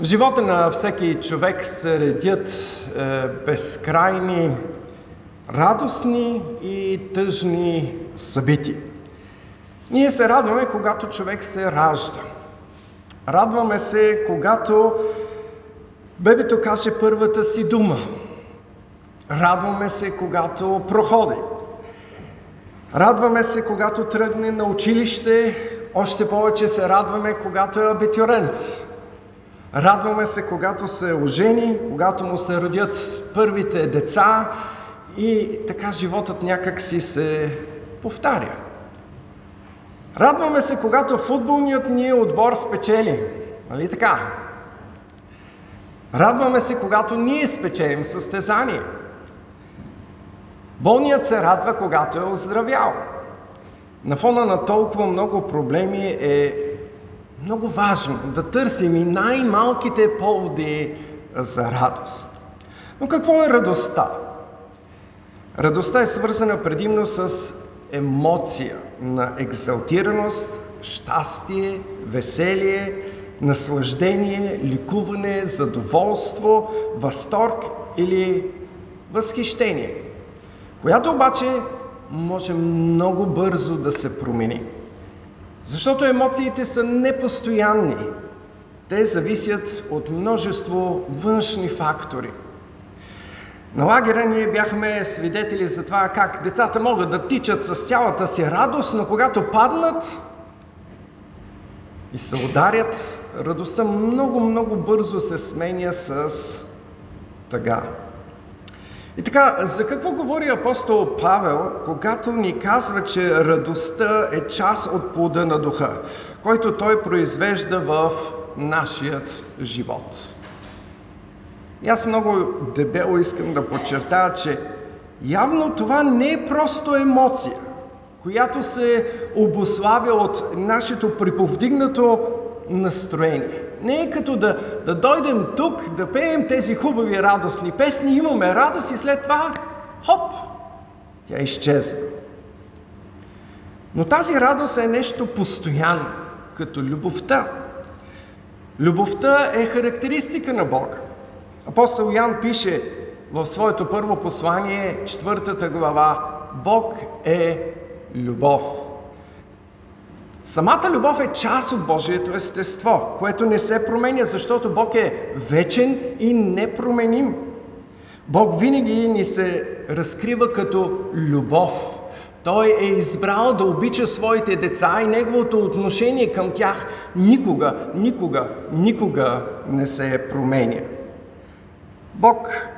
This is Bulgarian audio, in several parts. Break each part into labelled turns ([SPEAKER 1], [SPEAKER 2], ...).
[SPEAKER 1] В живота на всеки човек се редят е, безкрайни радостни и тъжни събития. Ние се радваме, когато човек се ражда. Радваме се, когато бебето каже първата си дума. Радваме се, когато проходи. Радваме се, когато тръгне на училище. Още повече се радваме, когато е абитюрент. Радваме се, когато се ожени, когато му се родят първите деца и така животът някак си се повтаря. Радваме се, когато футболният ни отбор спечели. Нали така? Радваме се, когато ние спечелим състезание. Болният се радва, когато е оздравял. На фона на толкова много проблеми е много важно да търсим и най-малките поводи за радост. Но какво е радостта? Радостта е свързана предимно с емоция на екзалтираност, щастие, веселие, наслаждение, ликуване, задоволство, възторг или възхищение, която обаче може много бързо да се промени. Защото емоциите са непостоянни. Те зависят от множество външни фактори. На лагера ние бяхме свидетели за това как децата могат да тичат с цялата си радост, но когато паднат и се ударят, радостта много-много бързо се сменя с тъга. И така, за какво говори апостол Павел, когато ни казва, че радостта е част от плода на духа, който той произвежда в нашият живот? И аз много дебело искам да подчертая, че явно това не е просто емоция, която се обославя от нашето приповдигнато настроение. Не е като да, да дойдем тук, да пеем тези хубави радостни песни, имаме радост и след това, хоп, тя изчезва. Но тази радост е нещо постоянно, като любовта. Любовта е характеристика на Бога. Апостол Ян пише в своето първо послание, четвъртата глава, Бог е любов. Самата любов е част от Божието естество, което не се променя, защото Бог е вечен и непроменим. Бог винаги ни се разкрива като любов. Той е избрал да обича своите деца и неговото отношение към тях никога, никога, никога не се променя. Бог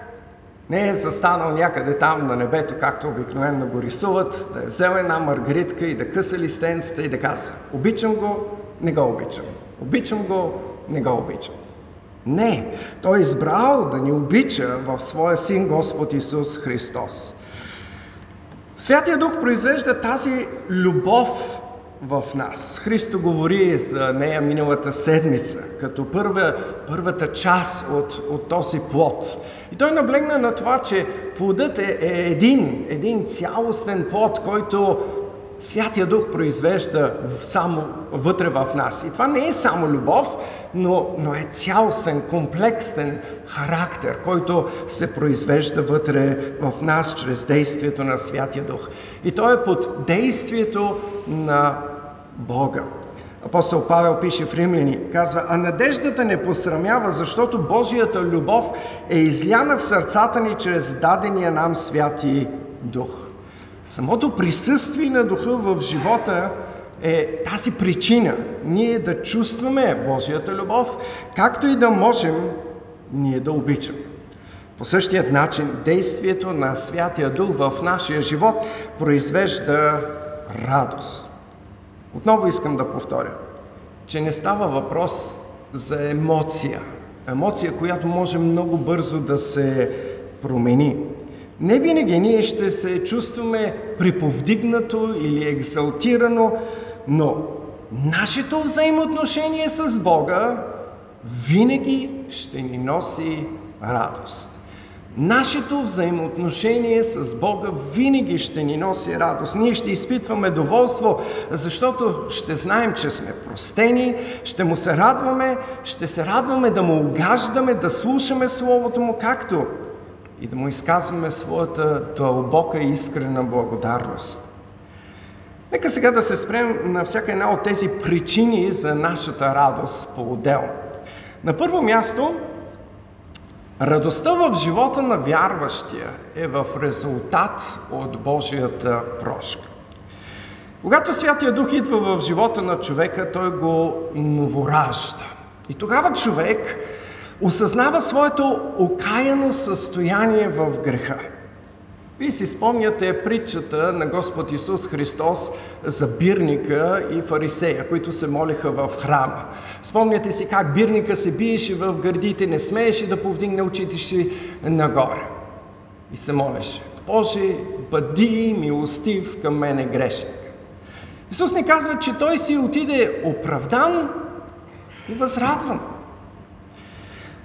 [SPEAKER 1] не е застанал някъде там на небето, както обикновено го рисуват, да е взел една маргаритка и да къса листенцата и да казва обичам го, не го обичам. Обичам го, не го обичам. Не, Той е избрал да ни обича в Своя Син Господ Исус Христос. Святия Дух произвежда тази любов в нас. Христо говори за нея миналата седмица, като първа, първата част от, от този плод. И той наблегна на това, че плодът е, е един, един цялостен плод, който Святия Дух произвежда само вътре в нас. И това не е само любов, но, но е цялостен, комплексен характер, който се произвежда вътре в нас чрез действието на Святия Дух. И той е под действието на Бога. Апостол Павел пише в Римляни, казва, а надеждата не посрамява, защото Божията любов е изляна в сърцата ни чрез дадения нам святи дух. Самото присъствие на духа в живота е тази причина ние да чувстваме Божията любов, както и да можем ние да обичаме. По същият начин действието на Святия Дух в нашия живот произвежда радост. Отново искам да повторя, че не става въпрос за емоция. Емоция, която може много бързо да се промени. Не винаги ние ще се чувстваме приповдигнато или екзалтирано, но нашето взаимоотношение с Бога винаги ще ни носи радост. Нашето взаимоотношение с Бога винаги ще ни носи радост. Ние ще изпитваме доволство, защото ще знаем, че сме простени, ще му се радваме, ще се радваме да му угаждаме, да слушаме Словото му, както и да му изказваме своята дълбока и искрена благодарност. Нека сега да се спрем на всяка една от тези причини за нашата радост по-отдел. На първо място, радостта в живота на вярващия е в резултат от Божията прошка. Когато Святия Дух идва в живота на човека, той го новоражда. И тогава човек осъзнава своето окаяно състояние в греха. Вие си спомняте притчата на Господ Исус Христос за бирника и фарисея, които се молиха в храма. Спомняте си как бирника се биеше в гърдите, не смееше да повдигне очите си нагоре. И се молеше, Боже, бъди милостив към мене грешник. Исус ни казва, че той си отиде оправдан и възрадван.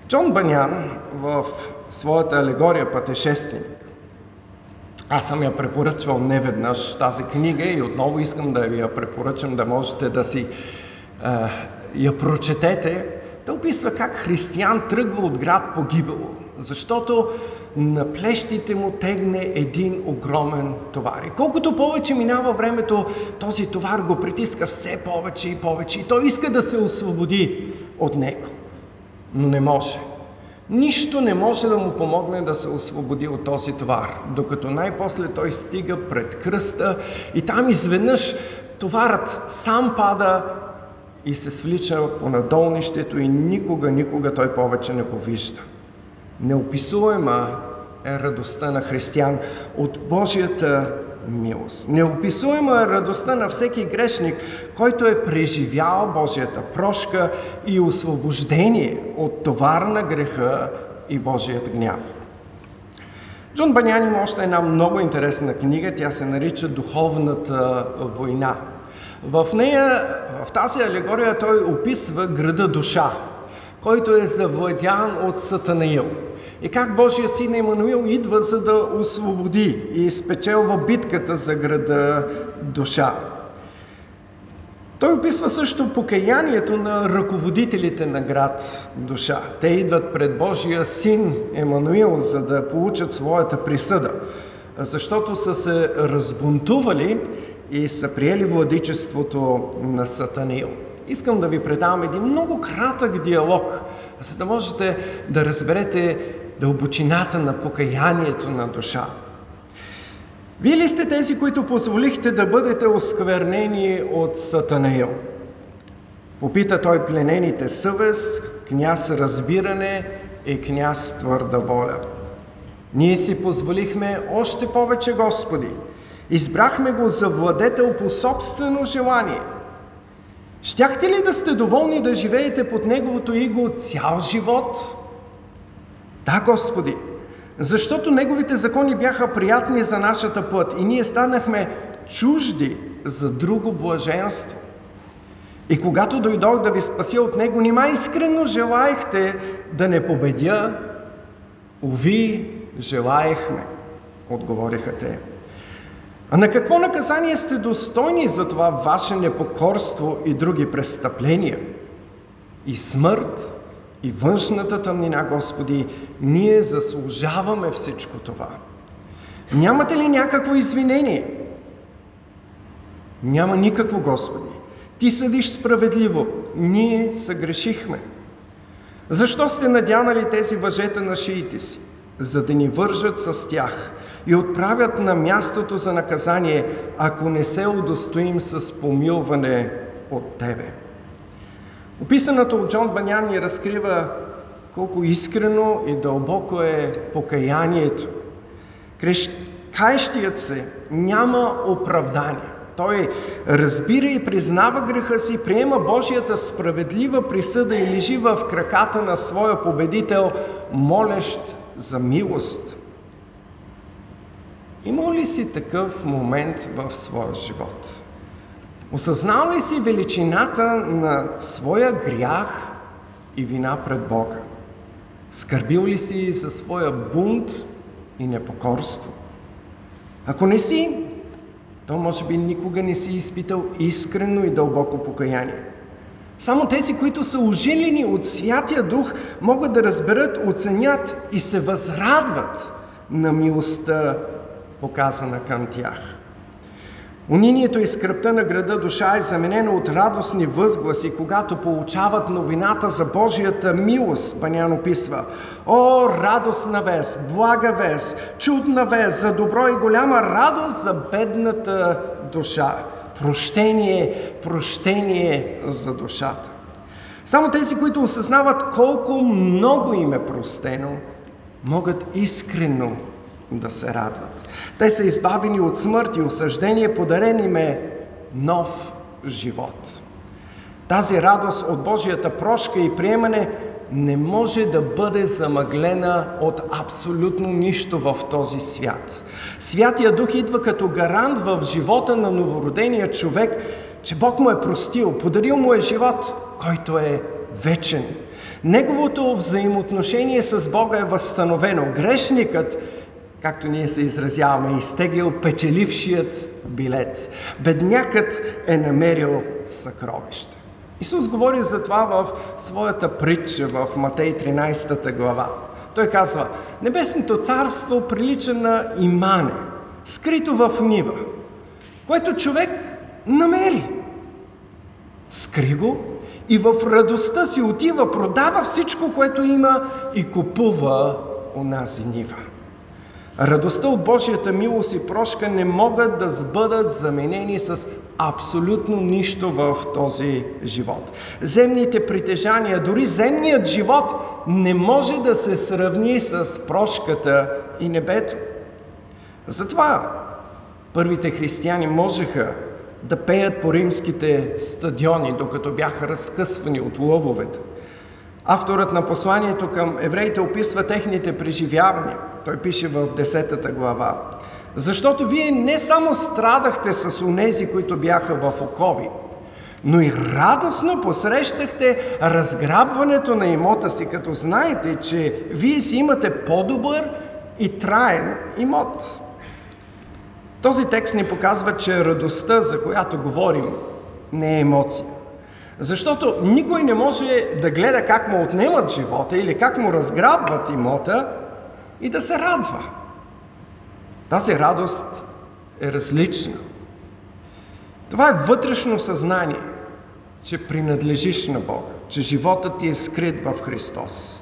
[SPEAKER 1] Джон Банян в своята алегория Пътешественик аз съм я препоръчвал неведнъж тази книга и отново искам да ви я препоръчам, да можете да си я прочетете. Да описва как християн тръгва от град погибело, защото на плещите му тегне един огромен товар. И колкото повече минава времето, този товар го притиска все повече и повече. И той иска да се освободи от него. Но не може. Нищо не може да му помогне да се освободи от този товар, докато най-после той стига пред кръста и там изведнъж товарът сам пада и се свлича по надолнището и никога, никога той повече не го вижда. Неописуема е радостта на християн от Божията милост. Неописуема е радостта на всеки грешник, който е преживял Божията прошка и освобождение от товар на греха и Божият гняв. Джон Банян има още една много интересна книга, тя се нарича Духовната война. В нея, в тази алегория, той описва града душа, който е завладян от Сатанаил – и как Божия син Емануил идва за да освободи и спечелва битката за града душа. Той описва също покаянието на ръководителите на град душа. Те идват пред Божия син Емануил, за да получат своята присъда, защото са се разбунтували и са приели владичеството на Сатанил. Искам да ви предавам един много кратък диалог, за да можете да разберете дълбочината на покаянието на душа. Вие ли сте тези, които позволихте да бъдете осквернени от Сатанаил? Попита той пленените съвест, княз разбиране и княз твърда воля. Ние си позволихме още повече, Господи. Избрахме го за владетел по собствено желание. Щяхте ли да сте доволни да живеете под неговото иго цял живот? Да, Господи, защото Неговите закони бяха приятни за нашата път и ние станахме чужди за друго блаженство. И когато дойдох да ви спася от Него, нима искрено желаехте да не победя? Ови, желаехме, отговориха те. А на какво наказание сте достойни за това ваше непокорство и други престъпления? И смърт, и външната тъмнина, Господи, ние заслужаваме всичко това. Нямате ли някакво извинение? Няма никакво, Господи. Ти съдиш справедливо. Ние съгрешихме. Защо сте надянали тези въжета на шиите си? За да ни вържат с тях и отправят на мястото за наказание, ако не се удостоим с помилване от Тебе. Описаното от Джон Банян ни разкрива колко искрено и дълбоко е покаянието. Каещият се няма оправдание. Той разбира и признава греха си, приема Божията справедлива присъда и лежи в краката на своя победител, молещ за милост. Има ли си такъв момент в своя живот? Осъзнал ли си величината на своя грях и вина пред Бога? Скърбил ли си за своя бунт и непокорство? Ако не си, то може би никога не си изпитал искрено и дълбоко покаяние. Само тези, които са ожилени от Святия Дух, могат да разберат, оценят и се възрадват на милостта, показана към тях. Унинието и скръпта на града душа е заменено от радостни възгласи, когато получават новината за Божията милост, Панян описва. О, радостна вест, блага вест, чудна вест, за добро и голяма радост за бедната душа. Прощение, прощение за душата. Само тези, които осъзнават колко много им е простено, могат искрено да се радват. Те са избавени от смърт и осъждение, подарен им е нов живот. Тази радост от Божията прошка и приемане не може да бъде замъглена от абсолютно нищо в този свят. Святия Дух идва като гарант в живота на новородения човек, че Бог му е простил, подарил му е живот, който е вечен. Неговото взаимоотношение с Бога е възстановено. Грешникът както ние се изразяваме, изтеглил печелившият билет. Беднякът е намерил съкровище. Исус говори за това в своята притча в Матей 13 глава. Той казва, Небесното царство прилича на имане, скрито в нива, което човек намери. Скри го и в радостта си отива, продава всичко, което има и купува онази нива. Радостта от Божията милост и прошка не могат да бъдат заменени с абсолютно нищо в този живот. Земните притежания, дори земният живот не може да се сравни с прошката и небето. Затова първите християни можеха да пеят по римските стадиони, докато бяха разкъсвани от лъвовете. Авторът на посланието към евреите описва техните преживявания – той пише в 10 глава. Защото вие не само страдахте с онези, които бяха в окови, но и радостно посрещахте разграбването на имота си, като знаете, че вие си имате по-добър и траен имот. Този текст ни показва, че радостта, за която говорим, не е емоция. Защото никой не може да гледа как му отнемат живота или как му разграбват имота и да се радва. Тази радост е различна. Това е вътрешно съзнание, че принадлежиш на Бога, че животът ти е скрит в Христос.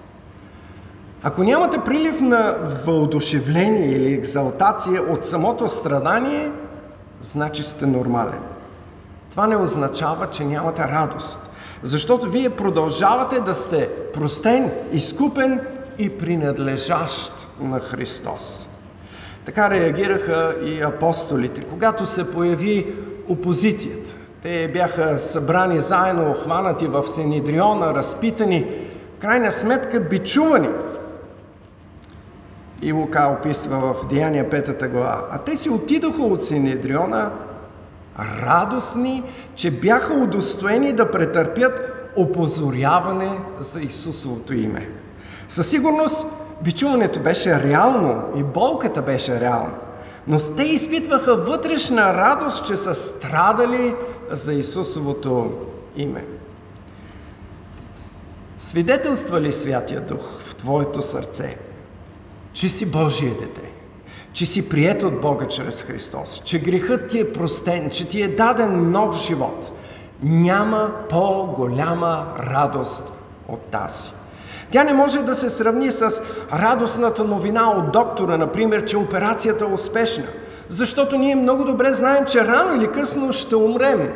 [SPEAKER 1] Ако нямате прилив на въодушевление или екзалтация от самото страдание, значи сте нормален. Това не означава, че нямате радост, защото вие продължавате да сте простен, изкупен и принадлежащ на Христос. Така реагираха и апостолите, когато се появи опозицията. Те бяха събрани заедно, охванати в Сенедриона, разпитани, крайна сметка бичувани. И Лука описва в Деяния 5 глава. А те си отидоха от Синедриона радостни, че бяха удостоени да претърпят опозоряване за Исусовото име. Със сигурност бичуването беше реално и болката беше реална. Но те изпитваха вътрешна радост, че са страдали за Исусовото име. Свидетелства ли Святия Дух в твоето сърце, че си Божие дете, че си прият от Бога чрез Христос, че грехът ти е простен, че ти е даден нов живот? Няма по-голяма радост от тази. Тя не може да се сравни с радостната новина от доктора, например, че операцията е успешна. Защото ние много добре знаем, че рано или късно ще умрем.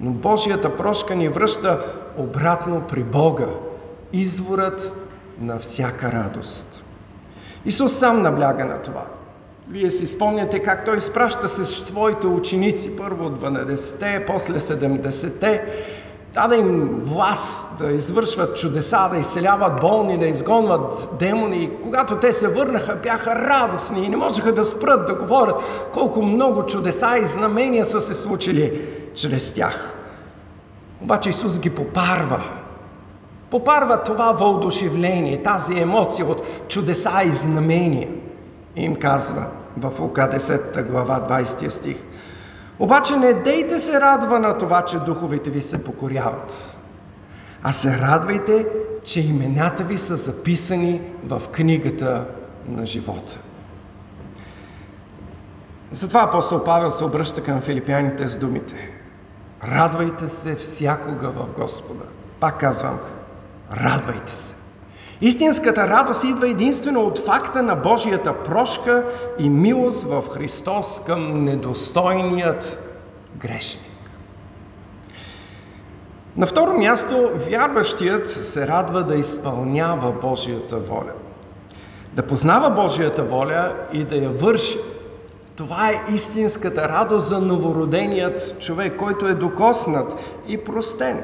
[SPEAKER 1] Но Божията прошка ни връща обратно при Бога, изворът на всяка радост. Исус сам набляга на това. Вие си спомняте как Той изпраща се своите ученици, първо от 12-те, после 70-те, даде им власт да извършват чудеса, да изцеляват болни, да изгонват демони. И когато те се върнаха, бяха радостни и не можеха да спрат да говорят колко много чудеса и знамения са се случили чрез тях. Обаче Исус ги попарва попарва това въодушевление, тази емоция от чудеса и знамения. И им казва в Лука 10 глава 20 стих. Обаче не дейте се радва на това, че духовете ви се покоряват, а се радвайте, че имената ви са записани в книгата на живота. Затова апостол Павел се обръща към филипяните с думите. Радвайте се всякога в Господа. Пак казвам, радвайте се. Истинската радост идва единствено от факта на Божията прошка и милост в Христос към недостойният грешник. На второ място, вярващият се радва да изпълнява Божията воля. Да познава Божията воля и да я върши. Това е истинската радост за новороденият човек, който е докоснат и простен.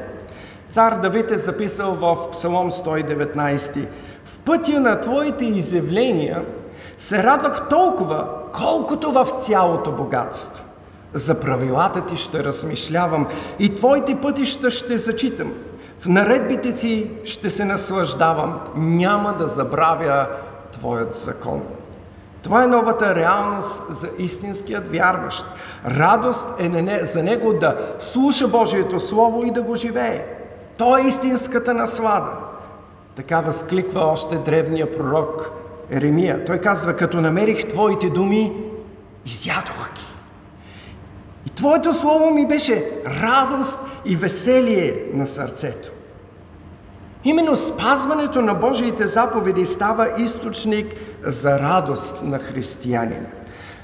[SPEAKER 1] Цар Давид е записал в Псалом 119 В пътя на твоите изявления се радвах толкова, колкото в цялото богатство. За правилата ти ще размишлявам и твоите пътища ще зачитам. В наредбите си ще се наслаждавам. Няма да забравя твоят закон. Това е новата реалност за истинският вярващ. Радост е за него да слуша Божието Слово и да го живее. То е истинската наслада. Така възкликва още древния пророк Еремия. Той казва, като намерих Твоите думи, изядох ги. И Твоето Слово ми беше радост и веселие на сърцето. Именно спазването на Божиите заповеди става източник за радост на християнина.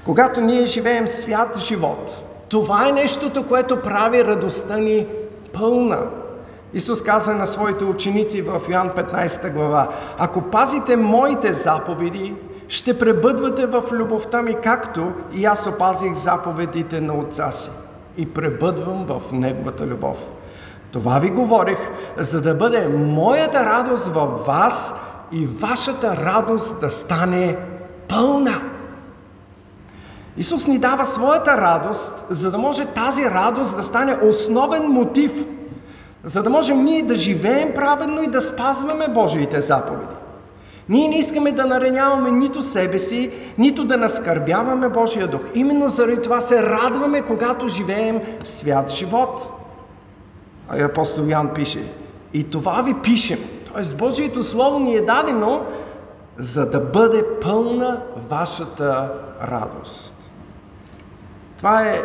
[SPEAKER 1] Когато ние живеем свят живот, това е нещото, което прави радостта ни пълна. Исус каза на своите ученици в Йоан 15 глава, ако пазите моите заповеди, ще пребъдвате в любовта ми, както и аз опазих заповедите на Отца си и пребъдвам в Неговата любов. Това ви говорих, за да бъде моята радост във вас и вашата радост да стане пълна. Исус ни дава своята радост, за да може тази радост да стане основен мотив, за да можем ние да живеем праведно и да спазваме Божиите заповеди. Ние не искаме да нареняваме нито себе си, нито да наскърбяваме Божия дух. Именно заради това се радваме, когато живеем свят живот. А апостол Ян пише, и това ви пишем. Тоест Божието Слово ни е дадено, за да бъде пълна вашата радост. Това е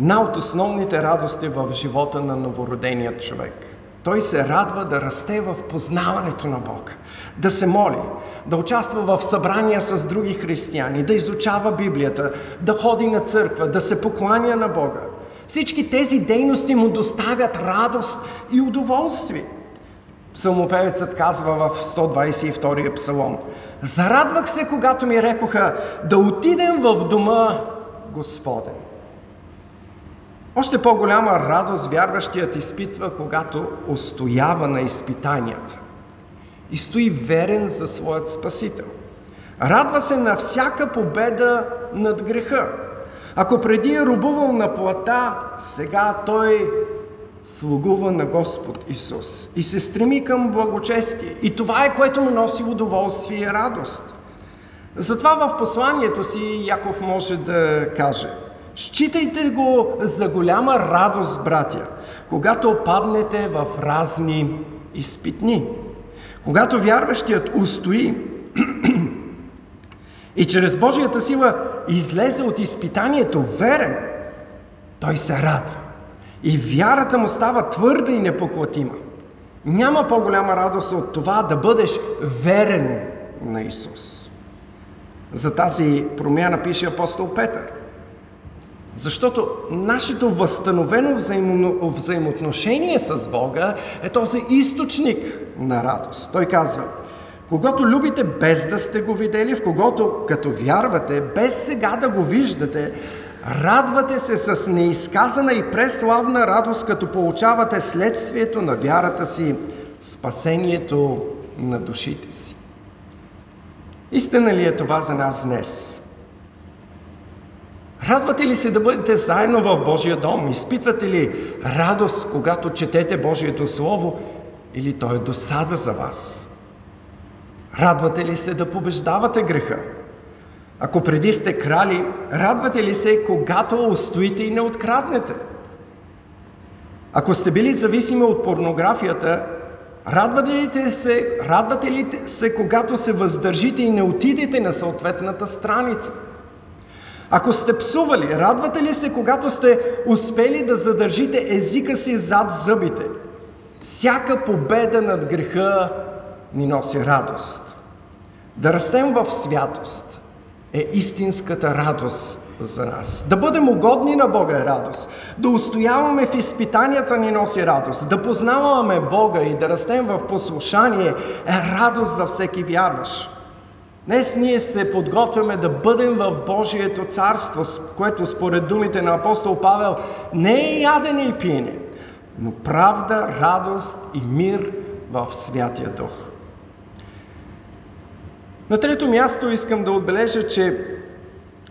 [SPEAKER 1] една от основните радости в живота на новороденият човек. Той се радва да расте в познаването на Бога, да се моли, да участва в събрания с други християни, да изучава Библията, да ходи на църква, да се покланя на Бога. Всички тези дейности му доставят радост и удоволствие. Псалмопевецът казва в 122 псалом Зарадвах се, когато ми рекоха да отидем в дома Господен. Още по-голяма радост вярващият изпитва, когато устоява на изпитанията и стои верен за своят Спасител. Радва се на всяка победа над греха. Ако преди е рубувал на плата, сега той слугува на Господ Исус и се стреми към благочестие. И това е което му носи удоволствие и радост. Затова в посланието си Яков може да каже Считайте го за голяма радост, братя, когато паднете в разни изпитни. Когато вярващият устои и чрез Божията сила излезе от изпитанието верен, той се радва. И вярата му става твърда и непоклатима. Няма по-голяма радост от това да бъдеш верен на Исус. За тази промяна пише апостол Петър. Защото нашето възстановено взаимо, взаимоотношение с Бога е този източник на радост. Той казва – когато любите без да сте го видели, в когото като вярвате, без сега да го виждате, радвате се с неизказана и преславна радост, като получавате следствието на вярата си, спасението на душите си. Истина ли е това за нас днес? Радвате ли се да бъдете заедно в Божия дом? Изпитвате ли радост, когато четете Божието Слово или то е досада за вас? Радвате ли се да побеждавате греха? Ако преди сте крали, радвате ли се, когато устоите и не откраднете? Ако сте били зависими от порнографията, радвате ли се, радвате ли се, когато се въздържите и не отидете на съответната страница? Ако сте псували, радвате ли се, когато сте успели да задържите езика си зад зъбите? Всяка победа над греха ни носи радост. Да растем в святост е истинската радост за нас. Да бъдем угодни на Бога е радост. Да устояваме в изпитанията ни носи радост. Да познаваме Бога и да растем в послушание е радост за всеки вярващ. Днес ние се подготвяме да бъдем в Божието царство, което според думите на апостол Павел не е ядене и пиене, но правда, радост и мир в Святия Дух. На трето място искам да отбележа, че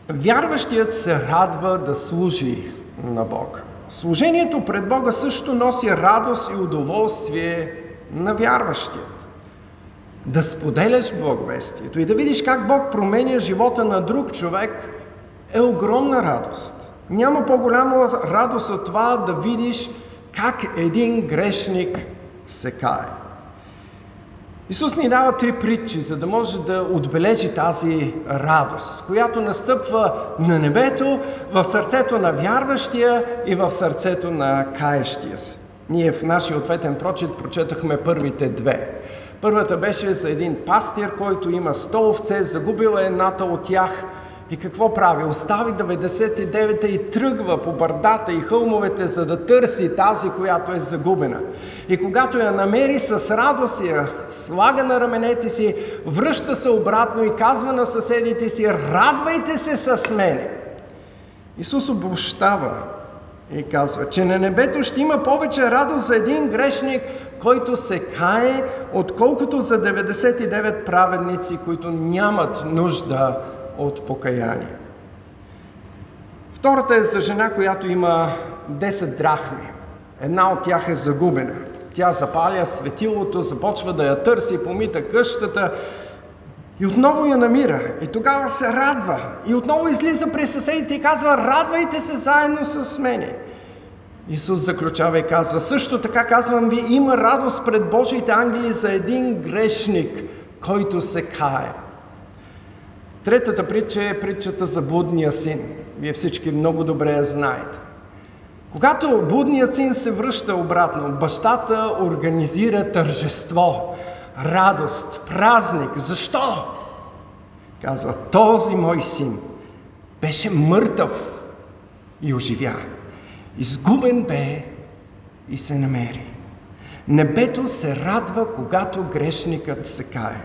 [SPEAKER 1] вярващият се радва да служи на Бога. Служението пред Бога също носи радост и удоволствие на вярващия да споделяш благовестието и да видиш как Бог променя живота на друг човек е огромна радост. Няма по-голяма радост от това да видиш как един грешник се кае. Исус ни дава три притчи, за да може да отбележи тази радост, която настъпва на небето, в сърцето на вярващия и в сърцето на каещия се. Ние в нашия ответен прочит прочетахме първите две. Първата беше за един пастир, който има 100 овце, загубил е едната от тях и какво прави? Остави 99-та и тръгва по бърдата и хълмовете, за да търси тази, която е загубена. И когато я намери с радост, я слага на раменете си, връща се обратно и казва на съседите си, радвайте се с мене. Исус обощава и казва, че на небето ще има повече радост за един грешник, който се кае, отколкото за 99 праведници, които нямат нужда от покаяние. Втората е за жена, която има 10 драхми. Една от тях е загубена. Тя запаля светилото, започва да я търси, помита къщата и отново я намира. И тогава се радва. И отново излиза при съседите и казва, радвайте се заедно с мене. Исус заключава и казва, също така казвам ви, има радост пред Божиите ангели за един грешник, който се кае. Третата притча е притчата за блудния син. Вие всички много добре я знаете. Когато блудният син се връща обратно, бащата организира тържество, радост, празник. Защо? Казва, този мой син беше мъртъв и оживя. Изгубен бе и се намери. Небето се радва, когато грешникът се кае.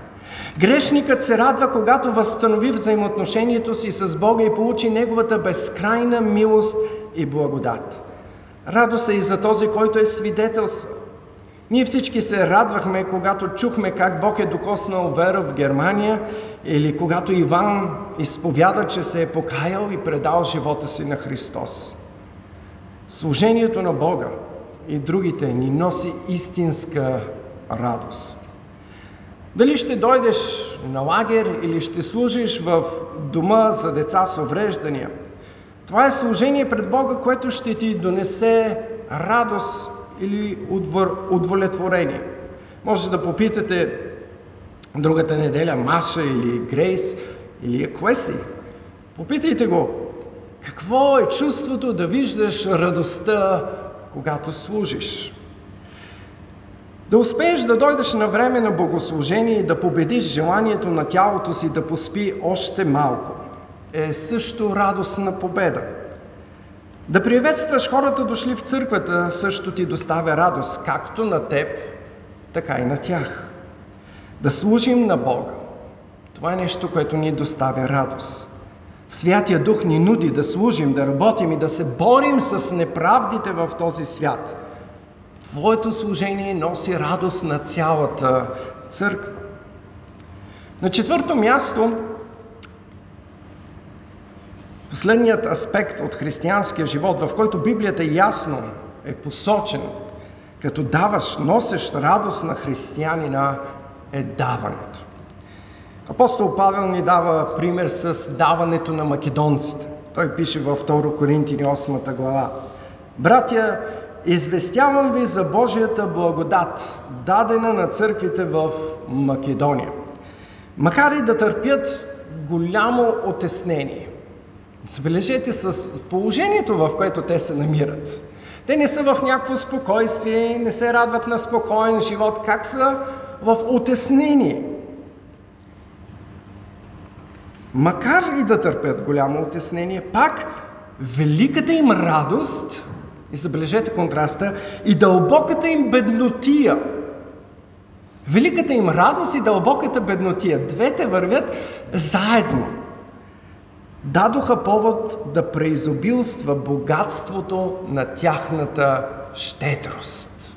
[SPEAKER 1] Грешникът се радва, когато възстанови взаимоотношението си с Бога и получи Неговата безкрайна милост и благодат. Радост е и за този, който е свидетелство. Ние всички се радвахме, когато чухме как Бог е докоснал вера в Германия или когато Иван изповяда, че се е покаял и предал живота си на Христос. Служението на Бога и другите ни носи истинска радост. Дали ще дойдеш на лагер или ще служиш в дома за деца с увреждания, това е служение пред Бога, което ще ти донесе радост или удовлетворение. Може да попитате другата неделя Маша или Грейс или Еквеси. Попитайте го, какво е чувството да виждаш радостта, когато служиш? Да успееш да дойдеш на време на богослужение и да победиш желанието на тялото си да поспи още малко е също радостна победа. Да приветстваш хората дошли в църквата също ти доставя радост, както на теб, така и на тях. Да служим на Бога. Това е нещо, което ни доставя радост. Святия Дух ни нуди да служим, да работим и да се борим с неправдите в този свят. Твоето служение носи радост на цялата църква. На четвърто място, Последният аспект от християнския живот, в който Библията ясно е посочен, като даваш, носещ радост на християнина, е даването. Апостол Павел ни дава пример с даването на македонците. Той пише във 2 Коринтини 8 глава. Братя, известявам ви за Божията благодат, дадена на църквите в Македония. Макар и да търпят голямо отеснение. Забележете с положението, в което те се намират. Те не са в някакво спокойствие, не се радват на спокоен живот. Как са? В отеснение. Макар и да търпят голямо отеснение, пак великата им радост, и забележете контраста, и дълбоката им беднотия. Великата им радост и дълбоката беднотия. Двете вървят заедно. Дадоха повод да преизобилства богатството на тяхната щедрост.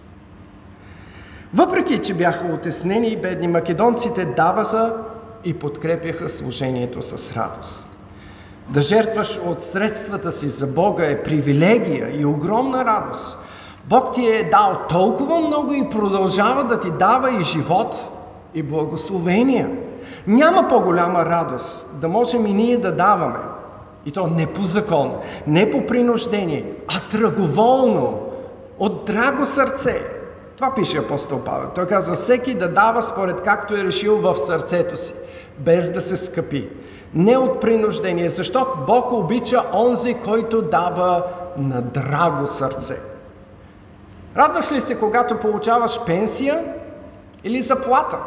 [SPEAKER 1] Въпреки, че бяха отеснени и бедни, македонците даваха и подкрепяха служението с радост. Да жертваш от средствата си за Бога е привилегия и огромна радост. Бог ти е дал толкова много и продължава да ти дава и живот, и благословения. Няма по-голяма радост да можем и ние да даваме. И то не по закон, не по принуждение, а траговолно, от драго сърце. Това пише апостол Павел. Той казва, всеки да дава според както е решил в сърцето си, без да се скъпи. Не от принуждение, защото Бог обича онзи, който дава на драго сърце. Радваш ли се, когато получаваш пенсия или заплата?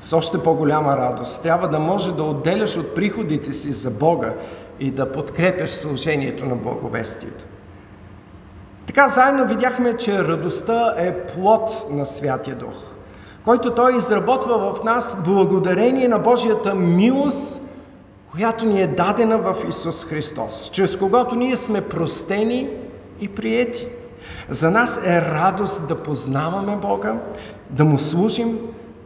[SPEAKER 1] С още по-голяма радост трябва да може да отделяш от приходите си за Бога и да подкрепяш служението на благовестието. Така заедно видяхме, че радостта е плод на Святия Дух, който Той изработва в нас благодарение на Божията милост, която ни е дадена в Исус Христос, чрез когото ние сме простени и приети. За нас е радост да познаваме Бога, да Му служим,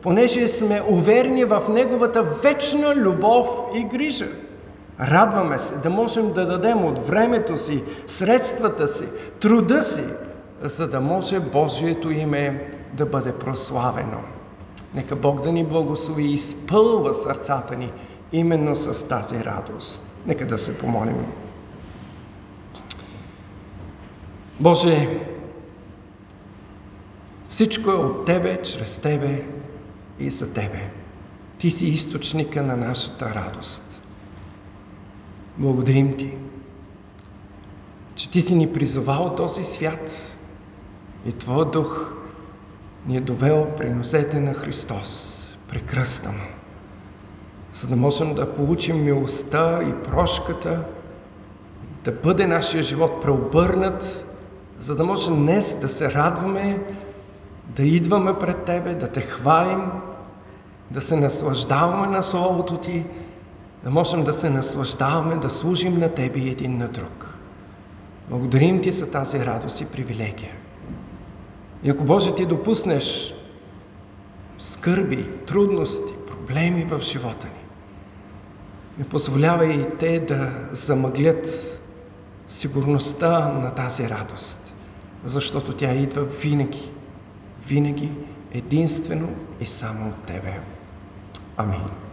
[SPEAKER 1] понеже сме уверени в Неговата вечна любов и грижа. Радваме се да можем да дадем от времето си, средствата си, труда си, за да може Божието име да бъде прославено. Нека Бог да ни благослови и изпълва сърцата ни именно с тази радост. Нека да се помолим. Боже, всичко е от Тебе, чрез Тебе и за Тебе. Ти си източника на нашата радост. Благодарим Ти, че Ти си ни призовал този свят и Твоя дух ни е довел при носете на Христос, при кръста Му, за да можем да получим милостта и прошката, да бъде нашия живот преобърнат, за да можем днес да се радваме да идваме пред Тебе, да Те хвалим, да се наслаждаваме на Словото Ти, да можем да се наслаждаваме, да служим на Тебе един на друг. Благодарим Ти за тази радост и привилегия. И ако Боже Ти допуснеш скърби, трудности, проблеми в живота ни, не позволявай и те да замъглят сигурността на тази радост, защото тя идва винаги винаги единствено и само от Тебе. Амин.